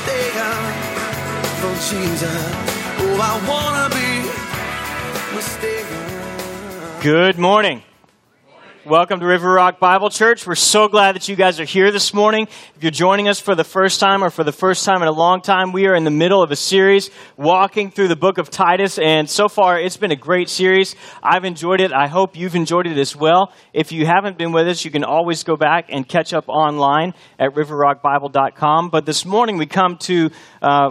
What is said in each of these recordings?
mistaken for Jesus. Oh, I wanna be mistaken. Good morning. Welcome to River Rock Bible Church. We're so glad that you guys are here this morning. If you're joining us for the first time or for the first time in a long time, we are in the middle of a series walking through the book of Titus, and so far it's been a great series. I've enjoyed it. I hope you've enjoyed it as well. If you haven't been with us, you can always go back and catch up online at riverrockbible.com. But this morning we come to uh,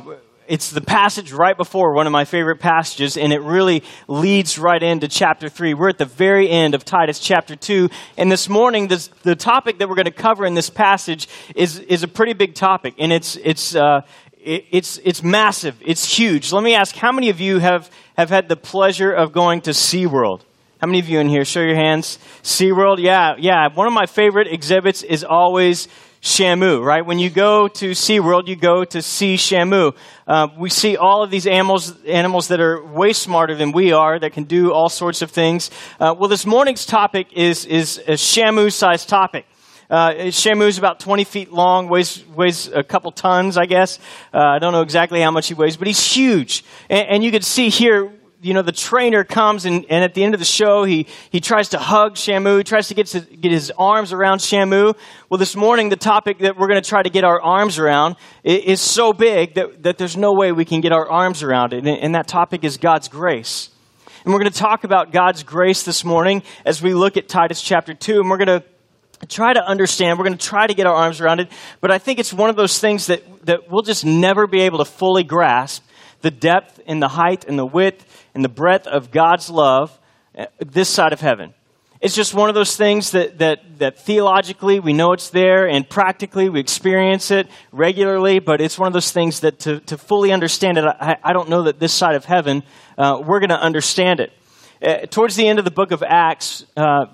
it's the passage right before one of my favorite passages, and it really leads right into chapter 3. We're at the very end of Titus chapter 2, and this morning, this, the topic that we're going to cover in this passage is, is a pretty big topic, and it's, it's, uh, it, it's, it's massive, it's huge. Let me ask how many of you have, have had the pleasure of going to SeaWorld? How many of you in here? Show your hands. SeaWorld? Yeah, yeah. One of my favorite exhibits is always Shamu, right? When you go to SeaWorld, you go to see Shamu. Uh, we see all of these animals, animals that are way smarter than we are, that can do all sorts of things. Uh, well, this morning's topic is, is a Shamu-sized topic. Uh, Shamu is about 20 feet long, weighs, weighs a couple tons, I guess. Uh, I don't know exactly how much he weighs, but he's huge. And, and you can see here, you know, the trainer comes and, and at the end of the show, he, he tries to hug Shamu. He tries to get, to get his arms around Shamu. Well, this morning, the topic that we're going to try to get our arms around is, so big that, that there's no way we can get our arms around it. And, and that topic is God's grace. And we're going to talk about God's grace this morning as we look at Titus chapter 2. And we're going to try to understand. We're going to try to get our arms around it. But I think it's one of those things that, that we'll just never be able to fully grasp the depth and the height and the width and the breadth of God's love uh, this side of heaven. It's just one of those things that, that, that theologically we know it's there and practically we experience it regularly, but it's one of those things that to, to fully understand it, I, I don't know that this side of heaven uh, we're going to understand it. Uh, towards the end of the book of Acts, uh,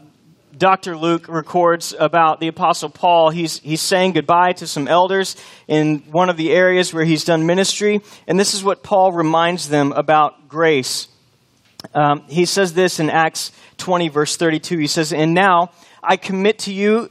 Dr. Luke records about the Apostle Paul. He's, he's saying goodbye to some elders in one of the areas where he's done ministry. And this is what Paul reminds them about grace. Um, he says this in Acts 20, verse 32. He says, And now I commit to you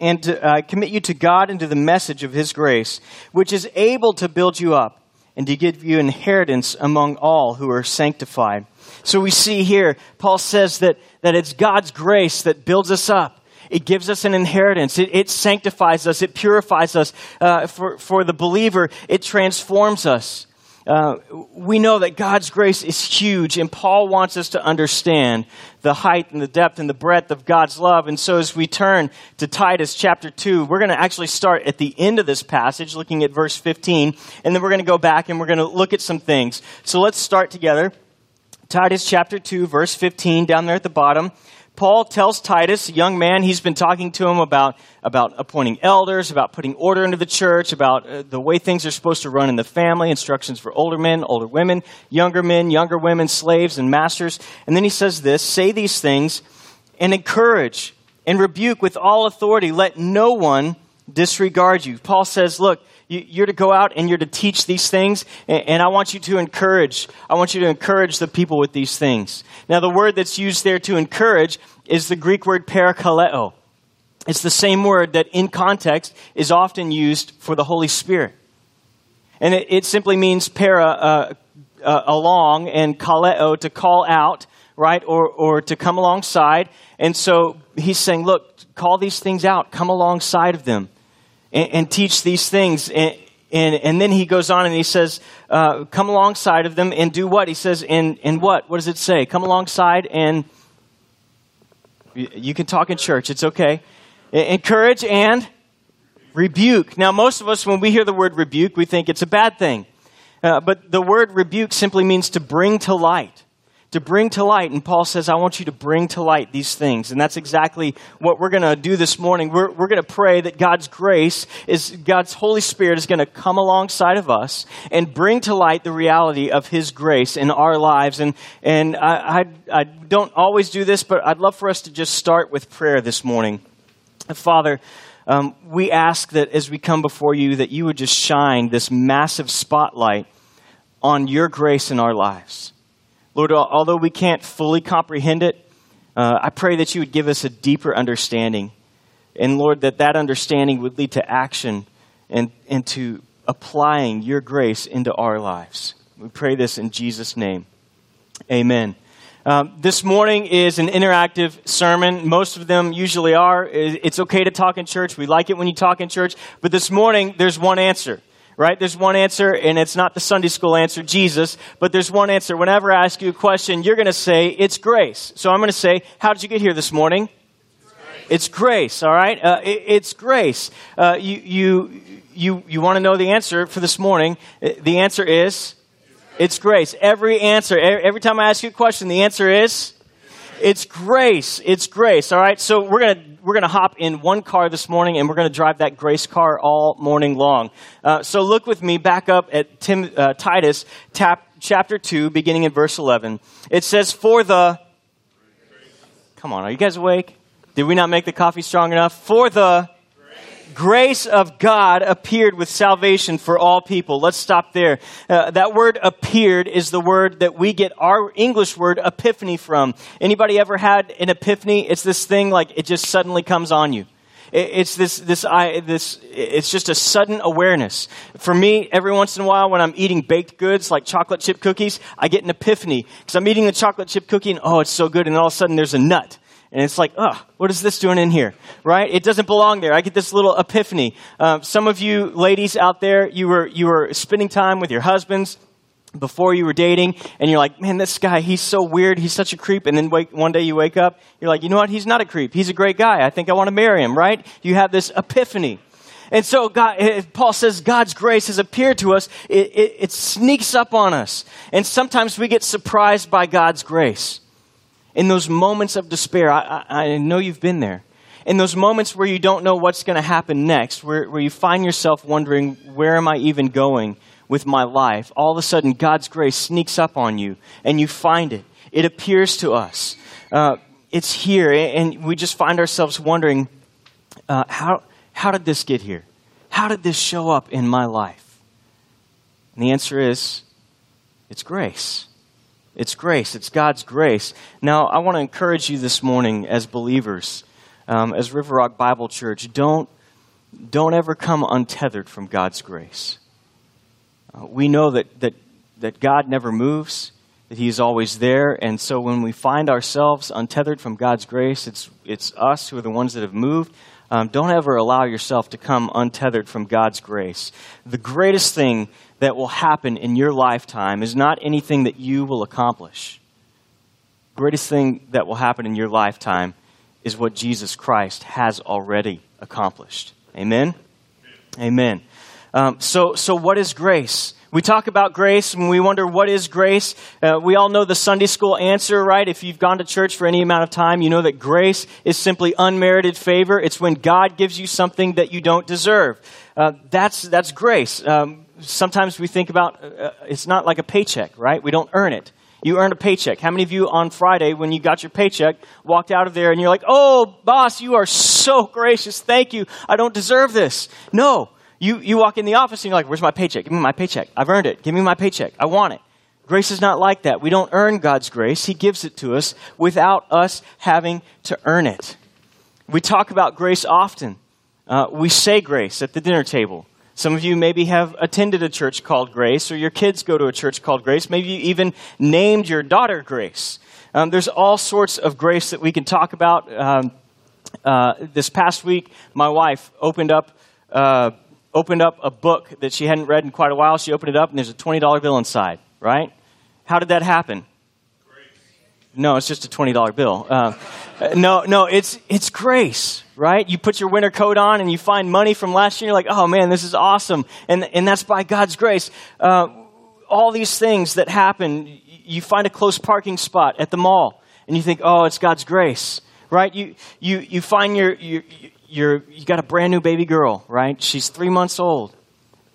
and to, uh, commit you to God and to the message of his grace, which is able to build you up and to give you inheritance among all who are sanctified. So we see here, Paul says that, that it's God's grace that builds us up. It gives us an inheritance. It, it sanctifies us. It purifies us. Uh, for, for the believer, it transforms us. Uh, we know that God's grace is huge, and Paul wants us to understand the height and the depth and the breadth of God's love. And so, as we turn to Titus chapter 2, we're going to actually start at the end of this passage, looking at verse 15, and then we're going to go back and we're going to look at some things. So, let's start together. Titus chapter 2, verse 15, down there at the bottom. Paul tells Titus, a young man, he's been talking to him about, about appointing elders, about putting order into the church, about uh, the way things are supposed to run in the family, instructions for older men, older women, younger men, younger women, slaves, and masters. And then he says this say these things and encourage and rebuke with all authority. Let no one disregard you. Paul says, look, you're to go out and you're to teach these things, and I want you to encourage. I want you to encourage the people with these things. Now, the word that's used there to encourage is the Greek word parakaleo. It's the same word that in context is often used for the Holy Spirit. And it, it simply means para, uh, uh, along, and kaleo, to call out, right, or, or to come alongside. And so he's saying, look, call these things out, come alongside of them and, and teach these things. And, and, and, then he goes on and he says, uh, come alongside of them and do what? He says, and, and what? What does it say? Come alongside and you can talk in church, it's okay. Encourage and rebuke. Now, most of us, when we hear the word rebuke, we think it's a bad thing. Uh, but the word rebuke simply means to bring to light to bring to light. And Paul says, I want you to bring to light these things. And that's exactly what we're going to do this morning. We're, we're going to pray that God's grace is, God's Holy Spirit is going to come alongside of us and bring to light the reality of His grace in our lives. And, and I, I, I don't always do this, but I'd love for us to just start with prayer this morning. Father, um, we ask that as we come before you, that you would just shine this massive spotlight on your grace in our lives. Lord, although we can't fully comprehend it, uh, I pray that you would give us a deeper understanding. And Lord, that that understanding would lead to action and, and to applying your grace into our lives. We pray this in Jesus' name. Amen. Um, this morning is an interactive sermon. Most of them usually are. It's okay to talk in church. We like it when you talk in church. But this morning, there's one answer, right? There's one answer, and it's not the Sunday school answer, Jesus, but there's one answer. Whenever I ask you a question, you're going to say, it's grace. So I'm going to say, how did you get here this morning? It's grace, all right? Uh, it, it's grace. Uh, you, you, you, you want to know the answer for this morning. Uh, the answer is it's grace. Every answer, every time I ask you a question, the answer is it's grace. It's grace. All right. So we're gonna we're gonna hop in one car this morning, and we're gonna drive that grace car all morning long. Uh, so look with me back up at Tim, uh, Titus tap, chapter two, beginning in verse eleven. It says, "For the." Come on, are you guys awake? Did we not make the coffee strong enough? For the grace of God appeared with salvation for all people. Let's stop there. Uh, that word appeared is the word that we get our English word epiphany from. Anybody ever had an epiphany? It's this thing like it just suddenly comes on you. it's this, this, I, this, it's just a sudden awareness. For me, every once in a while when I'm eating baked goods like chocolate chip cookies, I get an epiphany because I'm eating the chocolate chip cookie and oh, it's so good. And all of a sudden there's a nut and it's like, oh, what is this doing in here? Right? It doesn't belong there. I get this little epiphany. Uh, some of you ladies out there, you were, you were spending time with your husbands before you were dating, and you're like, man, this guy, he's so weird. He's such a creep. And then wake, one day you wake up, you're like, you know what? He's not a creep. He's a great guy. I think I want to marry him, right? You have this epiphany. And so God, eh, Paul says God's grace has appeared to us. It, it, it sneaks up on us. And sometimes we get surprised by God's grace in those moments of despair, I, I, I know you've been there. In those moments where you don't know what's going to happen next, where, where you find yourself wondering, where am I even going with my life? All of a sudden, God's grace sneaks up on you and you find it. It appears to us. Uh, it's here, and we just find ourselves wondering, uh, how, how did this get here? How did this show up in my life? And the answer is, it's grace. It's grace, it's God's grace. Now, I want to encourage you this morning as believers, um, as River Rock Bible Church, don't, don't ever come untethered from God's grace. Uh, we know that, that, that God never moves, that He is always there, and so when we find ourselves untethered from God's grace, it's, it's us who are the ones that have moved. Um, don't ever allow yourself to come untethered from God's grace. The greatest thing that will happen in your lifetime is not anything that you will accomplish. The greatest thing that will happen in your lifetime is what Jesus Christ has already accomplished. Amen? Amen. Um, so, so, what is grace? We talk about grace and we wonder what is grace. Uh, we all know the Sunday school answer, right? If you've gone to church for any amount of time, you know that grace is simply unmerited favor. It's when God gives you something that you don't deserve. Uh, that's, that's grace. Um, sometimes we think about uh, uh, it's not like a paycheck, right? We don't earn it. You earn a paycheck. How many of you on Friday, when you got your paycheck, walked out of there and you're like, oh, boss, you are so gracious. Thank you. I don't deserve this. No. You, you walk in the office and you're like, where's my paycheck? Give me my paycheck. I've earned it. Give me my paycheck. I want it. Grace is not like that. We don't earn God's grace. He gives it to us without us having to earn it. We talk about grace often. Uh, we say grace at the dinner table. Some of you maybe have attended a church called Grace, or your kids go to a church called Grace. Maybe you even named your daughter Grace. Um, there's all sorts of grace that we can talk about. Um, uh, this past week, my wife opened up uh, opened up a book that she hadn't read in quite a while. She opened it up, and there's a twenty dollar bill inside. Right? How did that happen? No, it's just a twenty dollar bill. Uh, no, no, it's it's grace, right? You put your winter coat on and you find money from last year. You're like, oh man, this is awesome, and and that's by God's grace. Uh, all these things that happen, you find a close parking spot at the mall, and you think, oh, it's God's grace, right? You you you find your your you're, you got a brand new baby girl, right? She's three months old.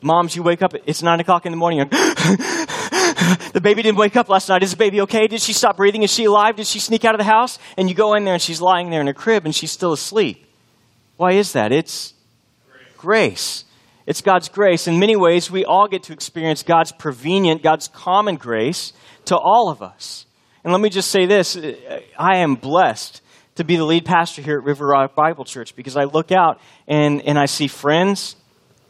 Moms, you wake up, it's nine o'clock in the morning. the baby didn't wake up last night. Is the baby okay? Did she stop breathing? Is she alive? Did she sneak out of the house? And you go in there and she's lying there in her crib and she's still asleep. Why is that? It's grace. It's God's grace. In many ways, we all get to experience God's prevenient, God's common grace to all of us. And let me just say this I am blessed to be the lead pastor here at River Rock Bible Church because I look out and, and I see friends,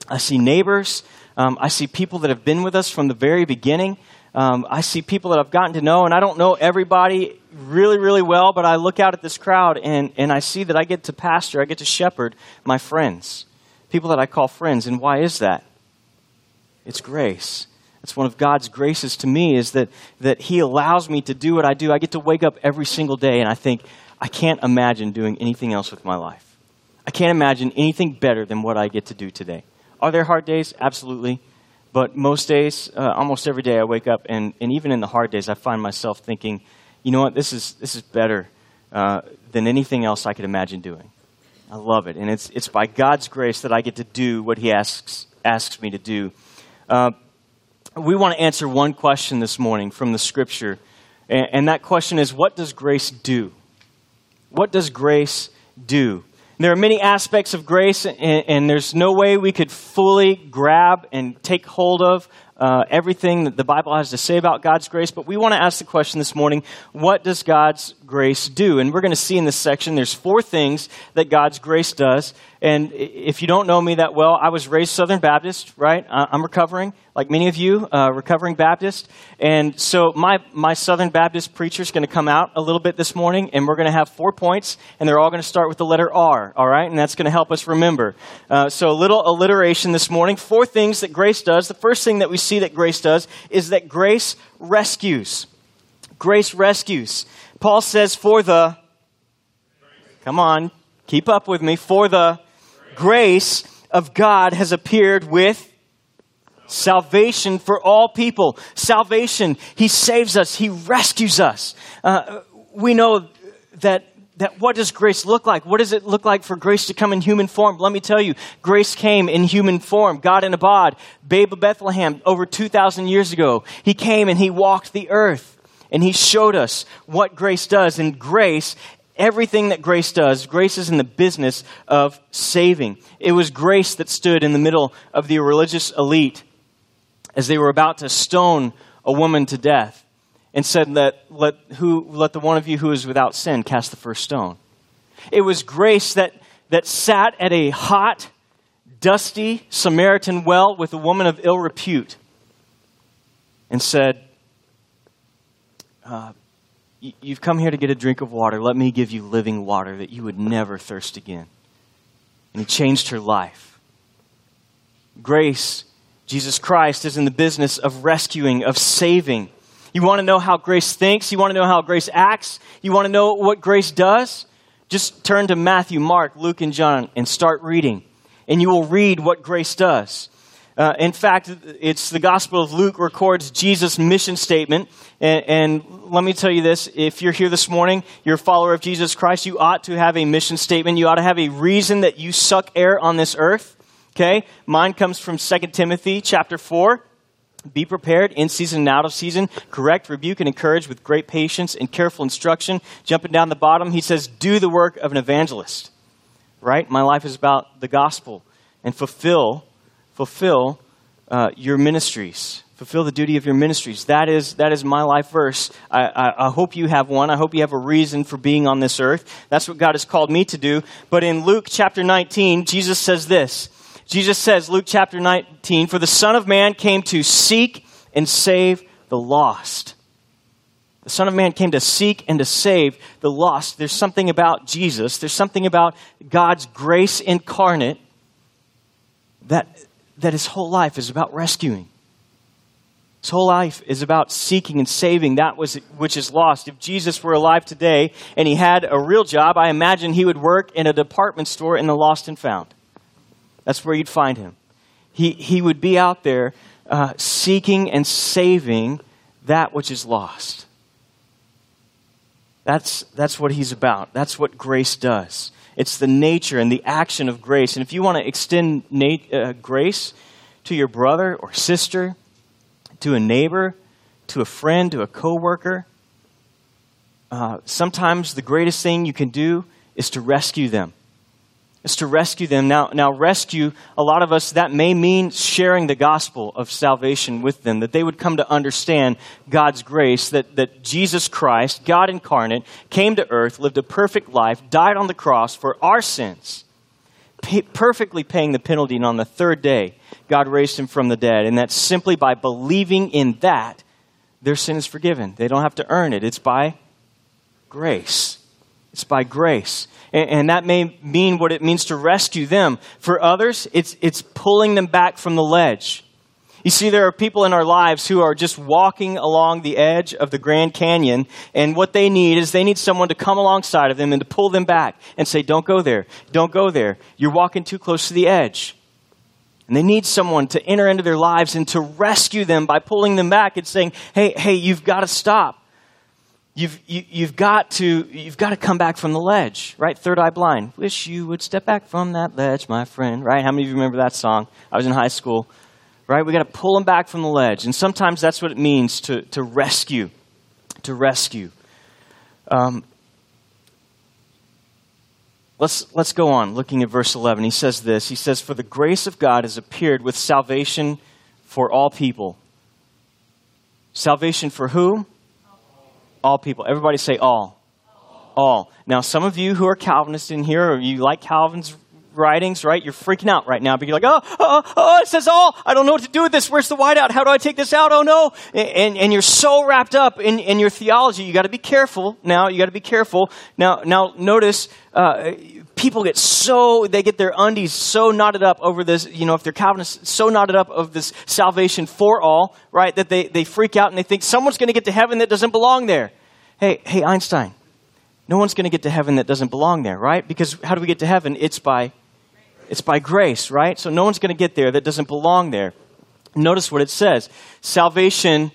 I see neighbors, Um, I see people that have been with us from the very beginning. Um, I see people that I've gotten to know, and I don't know everybody really, really well, but I look out at this crowd and, and I see that I get to pastor, I get to shepherd my friends, people that I call friends. And why is that? It's grace. It's one of God's graces to me is that, that He allows me to do what I do. I get to wake up every single day and I think, I can't imagine doing anything else with my life. I can't imagine anything better than what I get to do today. Are there hard days? Absolutely. But most days, uh, almost every day, I wake up, and, and even in the hard days, I find myself thinking, you know what, this is, this is better uh, than anything else I could imagine doing. I love it. And it's, it's by God's grace that I get to do what He asks, asks me to do. Uh, we want to answer one question this morning from the Scripture, and, and that question is what does grace do? What does grace do? There are many aspects of grace, and, and, there's no way we could fully grab and take hold of uh, everything that the Bible has to say about God's grace. But we want to ask the question this morning what does God's grace do? And we're going to see in this section there's four things that God's grace does. And if you don't know me that well, I was raised Southern Baptist, right? I'm recovering like many of you, uh, recovering Baptist. And so my, my Southern Baptist preacher is going to come out a little bit this morning, and we're going to have four points, and they're all going to start with the letter R, all right? And that's going to help us remember. Uh, so a little alliteration this morning. Four things that grace does. The first thing that we see that grace does is that grace rescues. Grace rescues. Paul says, for the, come on, keep up with me, for the grace of God has appeared with Salvation for all people. Salvation. He saves us. He rescues us. Uh, we know that that what does grace look like? What does it look like for grace to come in human form? Let me tell you, grace came in human form. God in a bod, babe of Bethlehem, over 2,000 years ago. He came and he walked the earth and he showed us what grace does. And grace, everything that grace does, grace is in the business of saving. It was grace that stood in the middle of the religious elite as they were about to stone a woman to death and said, let, let, who, let the one of you who is without sin cast the first stone. It was grace that, that sat at a hot, dusty Samaritan well with a woman of ill repute and said, uh, You've come here to get a drink of water. Let me give you living water that you would never thirst again. And he changed her life. Grace Jesus Christ is in the business of rescuing, of saving. You want to know how grace thinks? You want to know how grace acts? You want to know what grace does? Just turn to Matthew, Mark, Luke, and John and start reading. And you will read what grace does. Uh, in fact, it's the Gospel of Luke records Jesus' mission statement. And, and, let me tell you this if you're here this morning, you're a follower of Jesus Christ, you ought to have a mission statement. You ought to have a reason that you suck air on this earth. Okay? Mine comes from 2 Timothy chapter 4. Be prepared in season and out of season. Correct, rebuke, and encourage with great patience and careful instruction. Jumping down the bottom, he says, Do the work of an evangelist. Right? My life is about the gospel. And fulfill, fulfill uh, your ministries. Fulfill the duty of your ministries. That is, that is my life verse. I, I, I hope you have one. I hope you have a reason for being on this earth. That's what God has called me to do. But in Luke chapter 19, Jesus says this. Jesus says, Luke chapter 19, For the Son of Man came to seek and save the lost. The Son of Man came to seek and to save the lost. There's something about Jesus, there's something about God's grace incarnate that, that his whole life is about rescuing. His whole life is about seeking and saving that was, which is lost. If Jesus were alive today and he had a real job, I imagine he would work in a department store in the lost and found. That's where you'd find him. He, he would be out there uh, seeking and saving that which is lost. That's, that's what he's about. That's what grace does. It's the nature and the action of grace. And if you want to extend na- uh, grace to your brother or sister, to a neighbor, to a friend, to a coworker, uh, sometimes the greatest thing you can do is to rescue them is to rescue them. Now, now, rescue, a lot of us, that may mean sharing the gospel of salvation with them, that they would come to understand God's grace, that, that Jesus Christ, God incarnate, came to earth, lived a perfect life, died on the cross for our sins, pay, perfectly paying the penalty, and on the third day, God raised him from the dead. And that's simply by believing in that, their sin is forgiven. They don't have to earn it, it's by grace. It's by grace. And, that may mean what it means to rescue them. For others, it's, it's pulling them back from the ledge. You see, there are people in our lives who are just walking along the edge of the Grand Canyon, and what they need is they need someone to come alongside of them and to pull them back and say, Don't go there. Don't go there. You're walking too close to the edge. And they need someone to enter into their lives and to rescue them by pulling them back and saying, Hey, hey, you've got to stop. You've, you, have you have got to, you've got to come back from the ledge, right? Third eye blind. Wish you would step back from that ledge, my friend, right? How many of you remember that song? I was in high school right? We got to pull them back from the ledge. And sometimes that's what it means to, to rescue, to rescue. Um, let's, let's go on looking at verse 11. He says this He says, For the grace of God has appeared with salvation for all people. Salvation for who? All people. Everybody say all. All. Now, some of you who are Calvinists in here, or you like Calvin's writings, right? You're freaking out right now, but you're like, oh, oh, oh, it says all. I don't know what to do with this. Where's the whiteout? How do I take this out? Oh no. And, and you're so wrapped up in, in your theology. You got to be careful now. You got to be careful. Now, now notice, uh, people get so, they get their undies so knotted up over this, you know, if they're Calvinists, so knotted up of this salvation for all, right? That they, they freak out and they think someone's going to get to heaven that doesn't belong there. Hey, hey, Einstein. No one's going to get to heaven that doesn't belong there, right? Because how do we get to heaven? It's by it's by grace, right? So no one's going to get there that doesn't belong there. Notice what it says salvation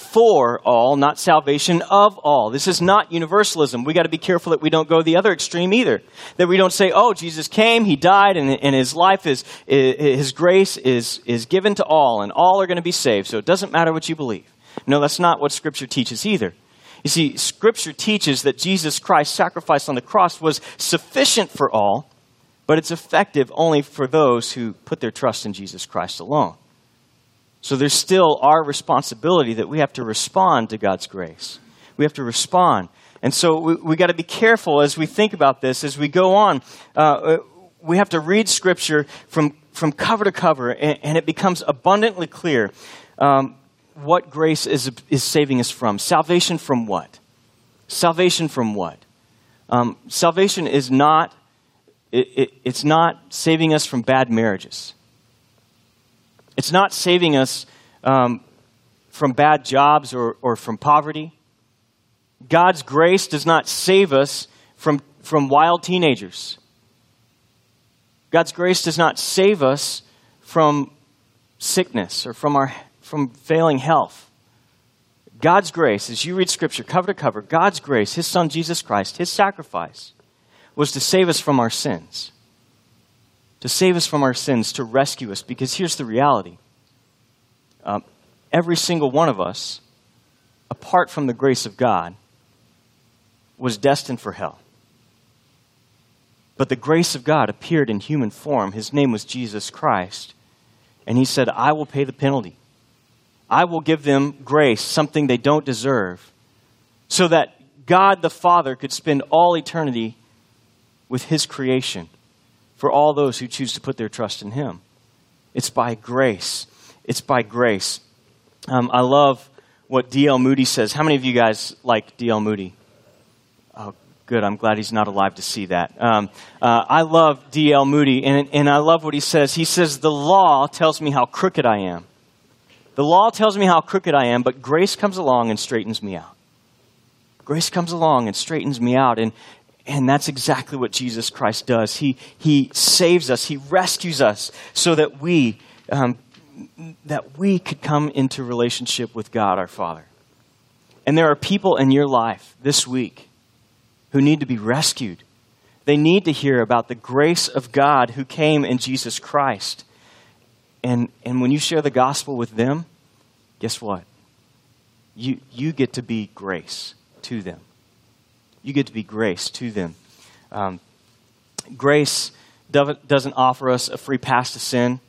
for all, not salvation of all. This is not universalism. We got to be careful that we don't go the other extreme either. That we don't say, oh, Jesus came, he died, and, and his life is, his grace is, is given to all, and all are going to be saved. So it doesn't matter what you believe. No, that's not what Scripture teaches either. You see, Scripture teaches that Jesus Christ's sacrifice on the cross was sufficient for all, but it's effective only for those who put their trust in Jesus Christ alone. So there's still our responsibility that we have to respond to God's grace. We have to respond. And so we, we got to be careful as we think about this, as we go on. Uh, we have to read Scripture from, from cover to cover, and, and it becomes abundantly clear um, what grace is, is saving us from. Salvation from what? Salvation from what? Um, salvation is not it, it, it's not saving us from bad marriages. It's not saving us um, from bad jobs or, or from poverty. God's grace does not save us from, from wild teenagers. God's grace does not save us from sickness or from, our, from failing health. God's grace, as you read Scripture cover to cover, God's grace, His Son Jesus Christ, His sacrifice, was to save us from our sins. To save us from our sins, to rescue us. Because here's the reality um, every single one of us, apart from the grace of God, was destined for hell. But the grace of God appeared in human form. His name was Jesus Christ. And he said, I will pay the penalty. I will give them grace, something they don't deserve, so that God the Father could spend all eternity with His creation for all those who choose to put their trust in Him. It's by grace. It's by grace. Um, I love what D.L. Moody says. How many of you guys like D.L. Moody? Oh, good. I'm glad he's not alive to see that. Um, uh, I love D.L. Moody, and, and I love what he says. He says, The law tells me how crooked I am. The law tells me how crooked I am, but grace comes along and straightens me out. Grace comes along and straightens me out. And, and that's exactly what Jesus Christ does. He, he saves us, He rescues us so that we, um, that we could come into relationship with God our Father. And there are people in your life this week who need to be rescued. They need to hear about the grace of God who came in Jesus Christ. And, and when you share the gospel with them, guess what? You, you get to be grace to them you get to be grace to them. Um, grace doesn't offer us a free pass to sin.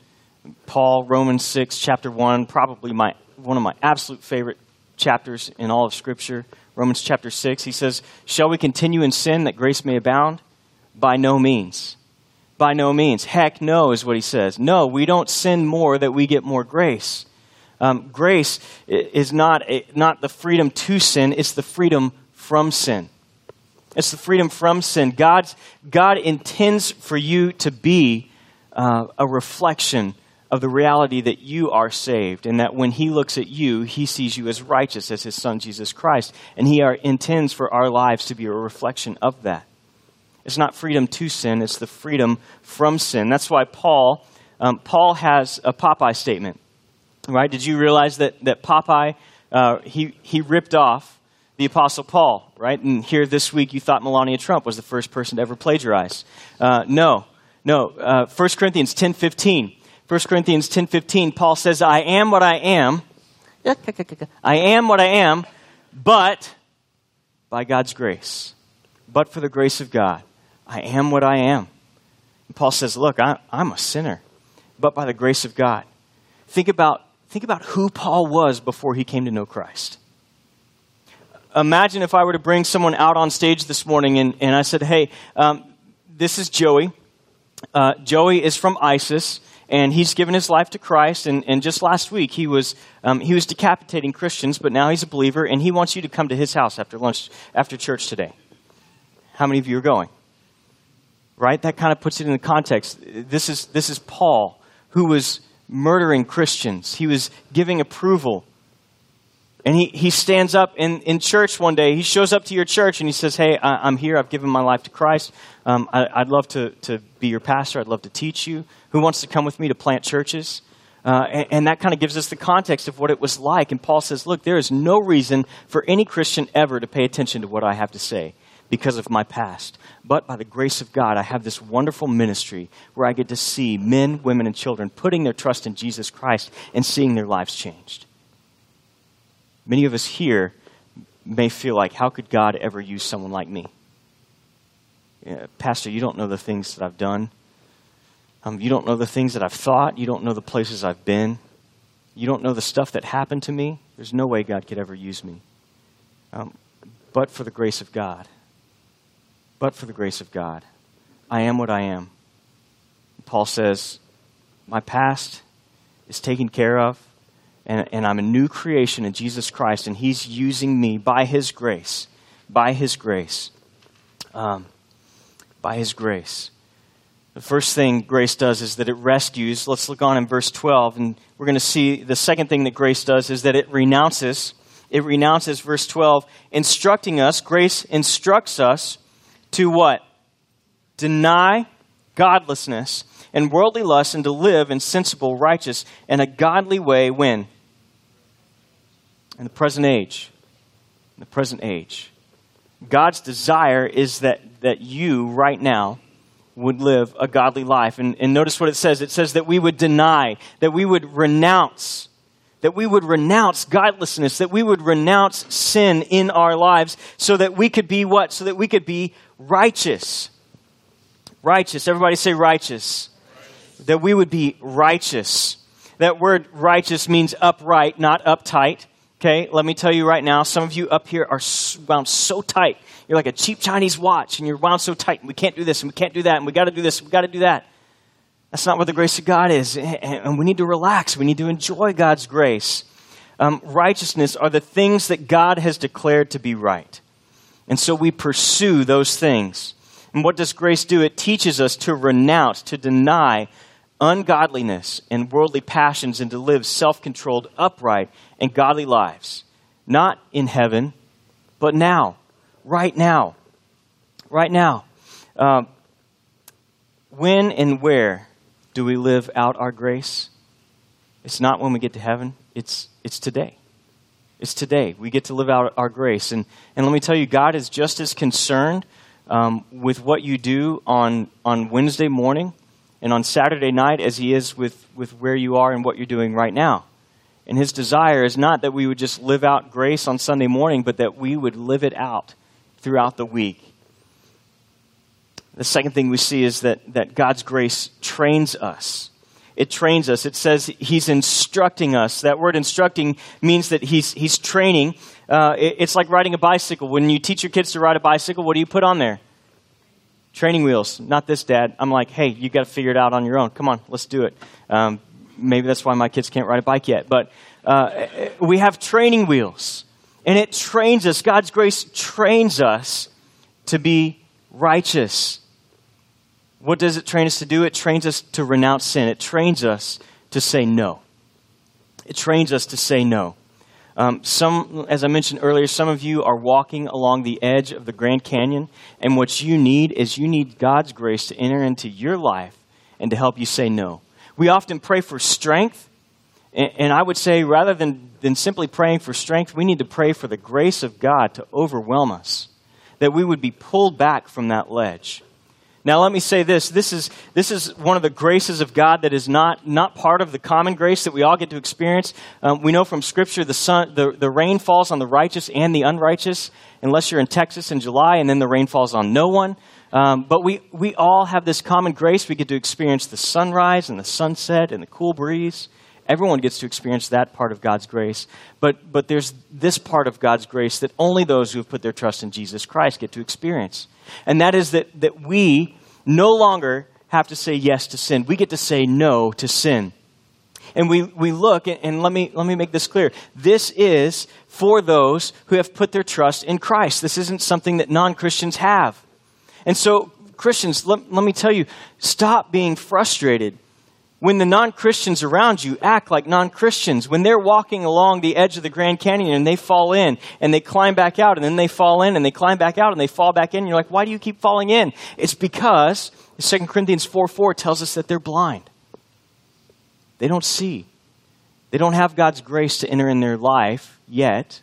Paul, Romans 6, chapter 1, probably my, one of my absolute favorite chapters in all of Scripture. Romans chapter 6, he says, Shall we continue in sin that grace may abound? By no means. By no means. Heck no, is what he says. No, we don't sin more that we get more grace. Um, grace is not, a, not the freedom to sin, it's the freedom from sin. It's the freedom from sin. God's, God intends for you to be uh, a reflection of the reality that you are saved, and that when He looks at you, He sees you as righteous as His Son Jesus Christ, and He are, intends for our lives to be a reflection of that. It's not freedom to sin; it's the freedom from sin. That's why Paul, um, Paul has a Popeye statement, right? Did you realize that that Popeye uh, he he ripped off the Apostle Paul, right? And here this week you thought Melania Trump was the first person to ever plagiarize. Uh, no, no. Uh, 1 Corinthians 10 15. 1 Corinthians 10 15, Paul says, I am what I am. I am what I am, but by God's grace. But for the grace of God. I am what I am. And Paul says, Look, I, I'm a sinner, but by the grace of God. Think about, think about who Paul was before he came to know Christ imagine if I were to bring someone out on stage this morning and, and I said, hey, um, this is Joey. Uh, Joey is from ISIS, and he's given his life to Christ. And, and just last week, he was, um, he was decapitating Christians, but now he's a believer, and he wants you to come to his house after lunch, after church today. How many of you are going? Right? That kind of puts it in the context. This is, this is Paul, who was murdering Christians. He was giving approval and he, he stands up in, in church one day. He shows up to your church and he says, Hey, I, am here. I've given my life to Christ. Um, I, would love to, to be your pastor. I'd love to teach you. Who wants to come with me to plant churches? Uh, and, and, that kind of gives us the context of what it was like. And Paul says, Look, there is no reason for any Christian ever to pay attention to what I have to say because of my past. But by the grace of God, I have this wonderful ministry where I get to see men, women, and children putting their trust in Jesus Christ and seeing their lives changed. Many of us here may feel like, how could God ever use someone like me? Yeah, Pastor, you don't know the things that I've done. Um, you don't know the things that I've thought. You don't know the places I've been. You don't know the stuff that happened to me. There's no way God could ever use me. Um, but for the grace of God. But for the grace of God. I am what I am. Paul says, My past is taken care of and, and I'm a new creation in Jesus Christ, and He's using me by His grace, by His grace, um, by His grace. The first thing grace does is that it rescues. Let's look on in verse 12, and we're going to see the second thing that grace does is that it renounces. It renounces, verse 12, instructing us. Grace instructs us to what? Deny godlessness and worldly lust and to live in sensible, righteous, and a godly way when? In the present age. In the present age. God's desire is that, that you, right now, would live a godly life. And, and notice what it says it says that we would deny, that we would renounce that we would renounce godlessness, that we would renounce sin in our lives so that we could be what? So that we could be righteous. Righteous. Everybody say righteous that we would be righteous. That word righteous means upright, not uptight. Okay, let me tell you right now, some of you up here are wound so tight. You're like a cheap Chinese watch, and you're wound so tight. And we can't do this, and we can't do that, and we got to do this, and we got to do that. That's not what the grace of God is. Eh, eh, eh, and we need to relax. We need to enjoy God's grace. Um, righteousness are the things that God has declared to be right. And so we pursue those things. And what does grace do? It teaches us to renounce, to deny ungodliness and worldly passions and to live self controlled, upright, and godly lives. Not in heaven, but now, right now. Right now. Um, when and where do we live out our grace? It's not when we get to heaven, it's, it's today. It's today. We get to live out our grace. And, and let me tell you, God is just as concerned um, with what you do on, on Wednesday morning and on Saturday night as he is with, with where you are and what you're doing right now. And his desire is not that we would just live out grace on Sunday morning, but that we would live it out throughout the week. The second thing we see is that, that God's grace trains us. It trains us. It says He's instructing us. That word instructing means that He's, he's training. Uh, it, it's like riding a bicycle. When you teach your kids to ride a bicycle, what do you put on there? Training wheels, not this, Dad. I'm like, hey, you got to figure it out on your own. Come on, let's do it. Um, maybe that's why my kids can't ride a bike yet. But uh, we have training wheels, and it trains us. God's grace trains us to be righteous. What does it train us to do? It trains us to renounce sin. It trains us to say no. It trains us to say no. Um, some, as I mentioned earlier, some of you are walking along the edge of the Grand Canyon, and what you need is you need God's grace to enter into your life and to help you say no. We often pray for strength, and, and I would say rather than, than simply praying for strength, we need to pray for the grace of God to overwhelm us, that we would be pulled back from that ledge. Now, let me say this. This is, this is one of the graces of God that is not, not part of the common grace that we all get to experience. Um, we know from Scripture the, sun, the, the rain falls on the righteous and the unrighteous, unless you're in Texas in July, and then the rain falls on no one. Um, but we, we all have this common grace. We get to experience the sunrise and the sunset and the cool breeze. Everyone gets to experience that part of God's grace. But, but there's this part of God's grace that only those who have put their trust in Jesus Christ get to experience. And that is that, that we no longer have to say yes to sin. We get to say no to sin. And we, we look, and let me, let me make this clear. This is for those who have put their trust in Christ. This isn't something that non Christians have. And so, Christians, let, let me tell you stop being frustrated when the non Christians around you act like non Christians, when they're walking along the edge of the Grand Canyon and they fall in and they climb back out and then they fall in and they climb back out and they fall back in, you're like, why do you keep falling in? It's because 2 Corinthians 4 4 tells us that they're blind. They don't see. They don't have God's grace to enter in their life yet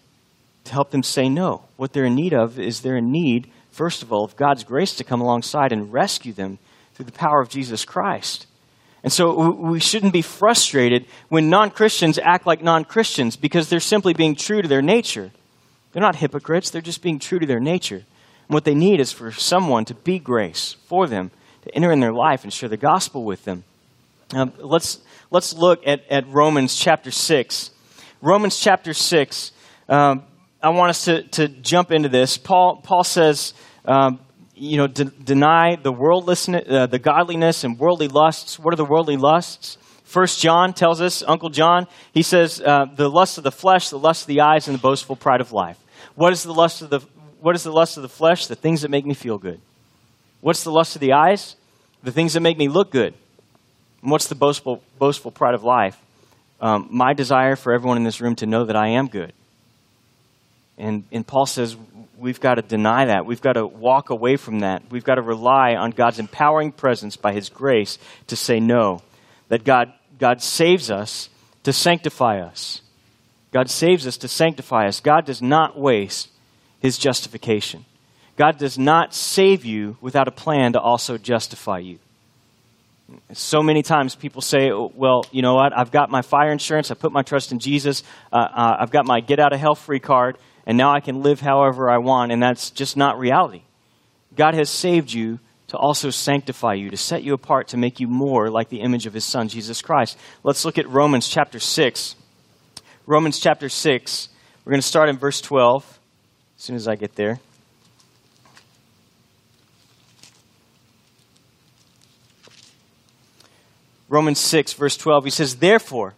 to help them say no. What they're in need of is they're in need, first of all, of God's grace to come alongside and rescue them through the power of Jesus Christ. And so we shouldn't be frustrated when non Christians act like non Christians because they're simply being true to their nature. They're not hypocrites, they're just being true to their nature. And what they need is for someone to be grace for them, to enter in their life and share the gospel with them. Now, let's, let's look at, at Romans chapter 6. Romans chapter 6, um, I want us to, to jump into this. Paul, Paul says, um, you know, de- deny the worldlessness, uh, the godliness and worldly lusts. What are the worldly lusts? First John tells us, Uncle John, he says, uh, the lust of the flesh, the lust of the eyes, and the boastful pride of life. What is the lust of the What is the lust of the flesh? The things that make me feel good. What's the lust of the eyes? The things that make me look good. And what's the boastful, boastful pride of life? Um, my desire for everyone in this room to know that I am good. And, and Paul says we've got to deny that. We've got to walk away from that. We've got to rely on God's empowering presence by His grace to say no. That God, God saves us to sanctify us. God saves us to sanctify us. God does not waste His justification. God does not save you without a plan to also justify you. So many times people say, well, you know what? I've got my fire insurance. I put my trust in Jesus. Uh, uh, I've got my get out of hell free card and now I can live however I want, and that's just not reality. God has saved you to also sanctify you, to set you apart, to make you more like the image of his son, Jesus Christ. Let's look at Romans chapter 6. Romans chapter 6. We're going to start in verse 12 as soon as I get there. Romans 6, verse 12, he says, Therefore,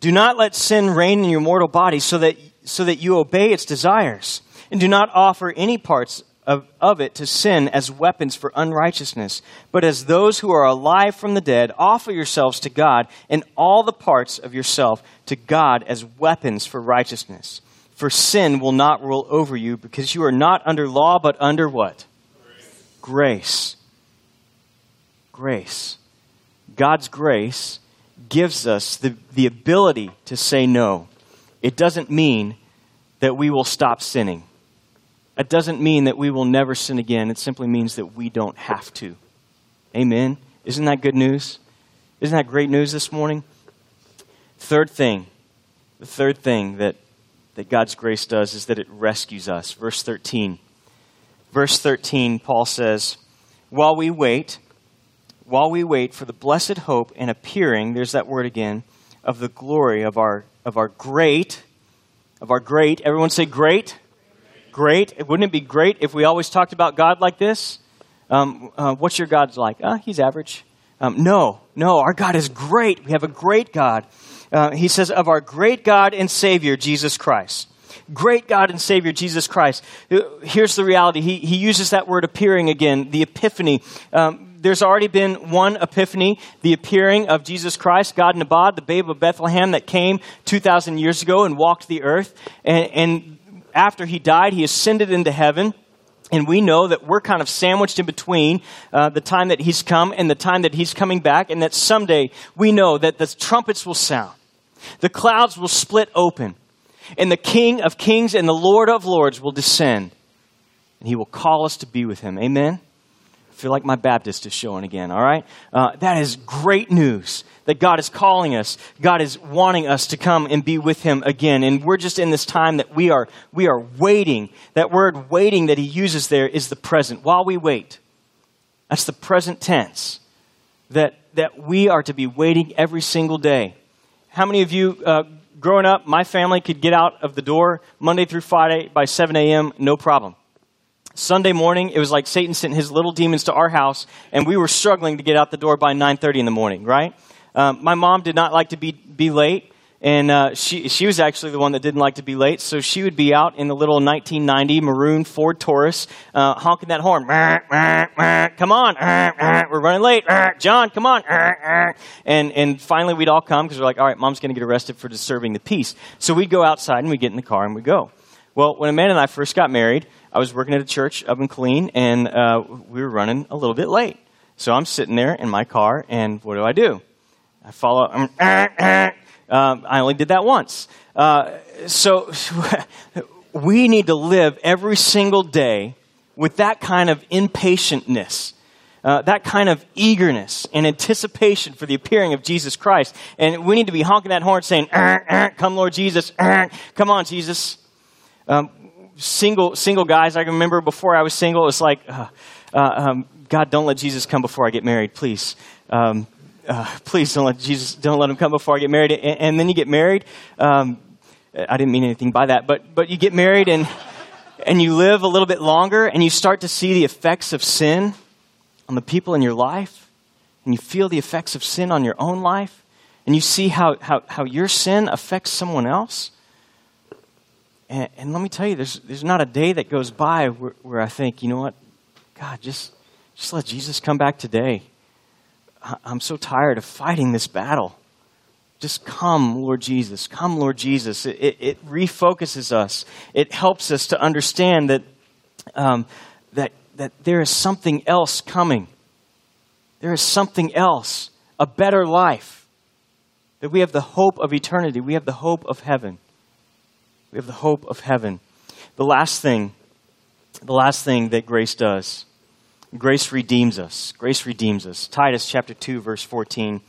do not let sin reign in your mortal body so that so that you obey its desires, and do not offer any parts of, of it to sin as weapons for unrighteousness, but as those who are alive from the dead, offer yourselves to God and all the parts of yourself to God as weapons for righteousness. For sin will not rule over you, because you are not under law, but under what? Grace. Grace. God's grace gives us the, the ability to say no it doesn't mean that we will stop sinning. It doesn't mean that we will never sin again. It simply means that we don't have to. Amen. Isn't that good news? Isn't that great news this morning? Third thing, the third thing that, that God's grace does is that it rescues us. Verse 13. Verse 13, Paul says, While we wait, while we wait for the blessed hope and appearing, there's that word again, of the glory of our of our great, of our great, everyone say great? Great. Wouldn't it be great if we always talked about God like this? Um, uh, what's your God's like? Uh, he's average. Um, no, no, our God is great. We have a great God. Uh, he says, of our great God and Savior, Jesus Christ. Great God and Savior, Jesus Christ. Uh, here's the reality. He, he uses that word appearing again, the epiphany. Um, there's already been one epiphany, the appearing of Jesus Christ, God Nabad, the babe of Bethlehem that came 2,000 years ago and walked the earth. And, and after he died, he ascended into heaven. And we know that we're kind of sandwiched in between uh, the time that he's come and the time that he's coming back, and that someday we know that the trumpets will sound, the clouds will split open, and the King of kings and the Lord of lords will descend, and he will call us to be with him. Amen? Feel like my Baptist is showing again, all right? Uh, that is great news that God is calling us. God is wanting us to come and be with Him again. And we're just in this time that we are, we are waiting. That word waiting that He uses there is the present. While we wait, that's the present tense. That, that we are to be waiting every single day. How many of you, uh, growing up, my family could get out of the door Monday through Friday by 7 a.m., no problem. Sunday morning, it was like Satan sent his little demons to our house, and we were struggling to get out the door by 9:30 in the morning. Right? Um, my mom did not like to be be late, and uh, she she was actually the one that didn't like to be late. So she would be out in the little 1990 maroon Ford Taurus, uh, honking that horn. Come on, we're running late. John, come on. And and finally, we'd all come because we're like, all right, mom's going to get arrested for disturbing the peace. So we'd go outside and we'd get in the car and we go. Well, when Amanda and I first got married. I was working at a church up in Killeen, and uh, we were running a little bit late. So I'm sitting there in my car, and what do I do? I follow. Um, um, I only did that once. Uh, so we need to live every single day with that kind of impatientness. Uh, that kind of eagerness and anticipation for the appearing of Jesus Christ. And we need to be honking that horn saying, Come, Lord Jesus. Come on, Jesus. Um, single single guys. I remember before I was single, it was like, uh, uh, um, God, don't let Jesus come before I get married, please. Um, uh, please don't let Jesus, don't let him come before I get married. And, and then you get married. Um, I didn't mean anything by that, but but you get married and and you live a little bit longer, and you start to see the effects of sin on the people in your life, and you feel the effects of sin on your own life, and you see how how, how your sin affects someone else and, and, let me tell you, there's, there's not a day that goes by where, where I think, you know what, God, just, just let Jesus come back today. I'm so tired of fighting this battle. Just come, Lord Jesus. Come, Lord Jesus. It, it, it refocuses us. It helps us to understand that, um, that, that there is something else coming. There is something else, a better life. That we have the hope of eternity. We have the hope of heaven. We have the hope of heaven. The last thing, the last thing that grace does, grace redeems us. Grace redeems us. Titus chapter 2 verse 14.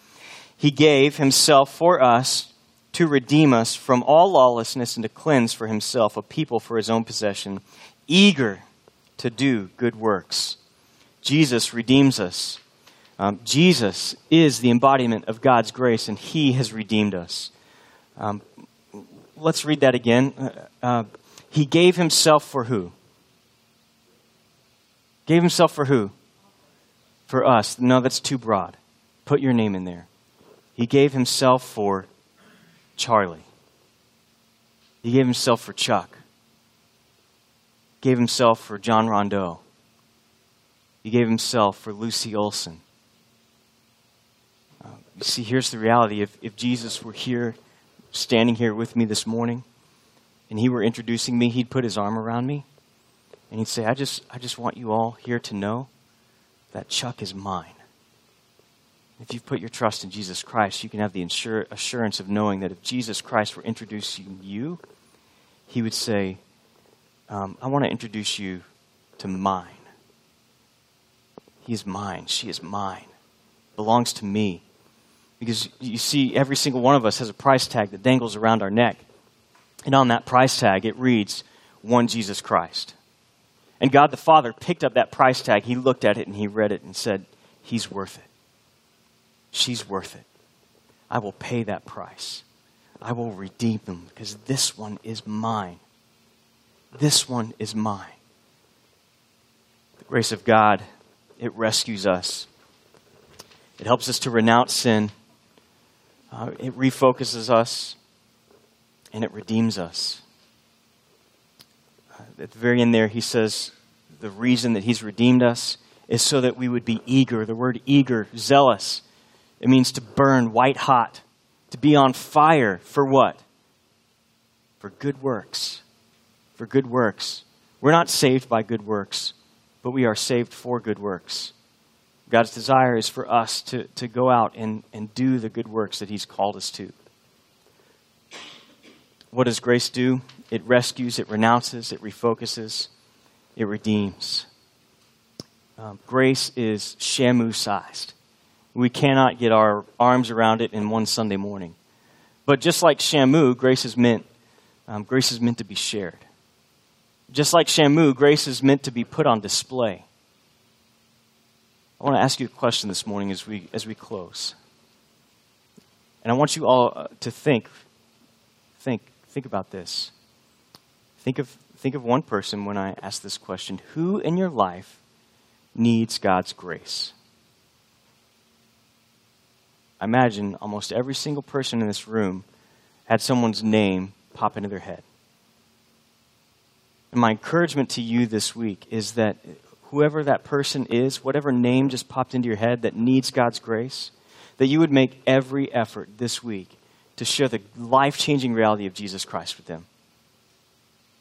He gave himself for us to redeem us from all lawlessness and to cleanse for himself a people for his own possession, eager to do good works. Jesus redeems us. Um, Jesus is the embodiment of God's grace, and He has redeemed us. Um, let's read that again. Uh, uh, he gave himself for who? Gave himself for who? For us. No, that's too broad. Put your name in there. He gave himself for Charlie. He gave himself for Chuck. Gave himself for John Rondeau. He gave himself for Lucy Olson. Uh, see, here's the reality. If, if Jesus were here standing here with me this morning and he were introducing me, he'd put his arm around me and he'd say, I just, I just want you all here to know that Chuck is mine. If you've put your trust in Jesus Christ, you can have the insur- assurance of knowing that if Jesus Christ were introducing you, he would say, um, I want to introduce you to mine. He is mine. She is mine. Belongs to me. Because you see, every single one of us has a price tag that dangles around our neck. And on that price tag, it reads, One Jesus Christ. And God the Father picked up that price tag. He looked at it and he read it and said, He's worth it. She's worth it. I will pay that price. I will redeem them because this one is mine. This one is mine. The grace of God it rescues us. It helps us to renounce sin. Uh, it refocuses us, and it redeems us. Uh, at the very end there, he says the reason that he's redeemed us is so that we would be eager. The word eager, zealous, it means to burn white hot, to be on fire for what? For good works. For good works. We're not saved by good works, but we are saved for good works. God's desire is for us to, to go out and, and do the good works that He's called us to. What does grace do? It rescues, it renounces, it refocuses, it redeems. Um, grace is Shamu sized. We cannot get our arms around it in one Sunday morning. But just like Shamu, grace is meant, um, grace is meant to be shared. Just like Shamu, grace is meant to be put on display. I want to ask you a question this morning as we, as we close. And I want you all uh, to think, think, think about this. Think of, think of one person when I ask this question Who in your life needs God's grace? I imagine almost every single person in this room had someone's name pop into their head. And my encouragement to you this week is that whoever that person is, whatever name just popped into your head that needs God's grace, that you would make every effort this week to share the life changing reality of Jesus Christ with them.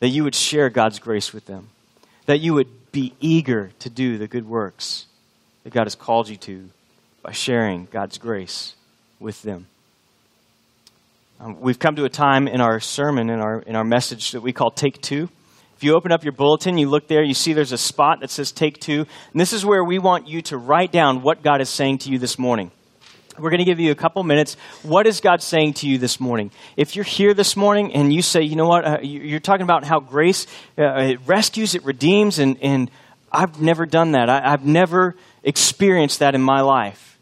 That you would share God's grace with them. That you would be eager to do the good works that God has called you to by sharing God's grace with them. Um, we've come to a time in our sermon, in our, in our message, that we call Take Two. You open up your bulletin, you look there, you see there's a spot that says Take Two. And this is where we want you to write down what God is saying to you this morning. We're going to give you a couple minutes. What is God saying to you this morning? If you're here this morning and you say, you know what, uh, you're talking about how grace uh, it rescues, it redeems, and, and I've never done that. I, I've never experienced that in my life.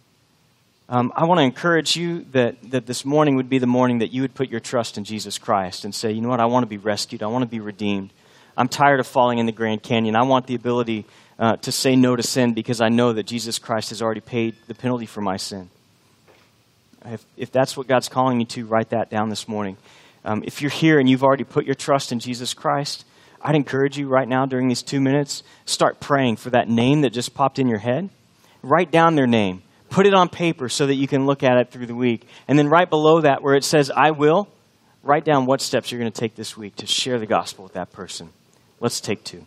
Um, I want to encourage you that, that this morning would be the morning that you would put your trust in Jesus Christ and say, you know what, I want to be rescued. I want to be redeemed. I'm tired of falling in the Grand Canyon. I want the ability uh, to say no to sin because I know that Jesus Christ has already paid the penalty for my sin. If, if that's what God's calling you to, write that down this morning. Um, if you're here and you've already put your trust in Jesus Christ, I'd encourage you right now during these two minutes, start praying for that name that just popped in your head. Write down their name. Put it on paper so that you can look at it through the week. And then right below that, where it says, I will, write down what steps you're going to take this week to share the gospel with that person. Let's take two.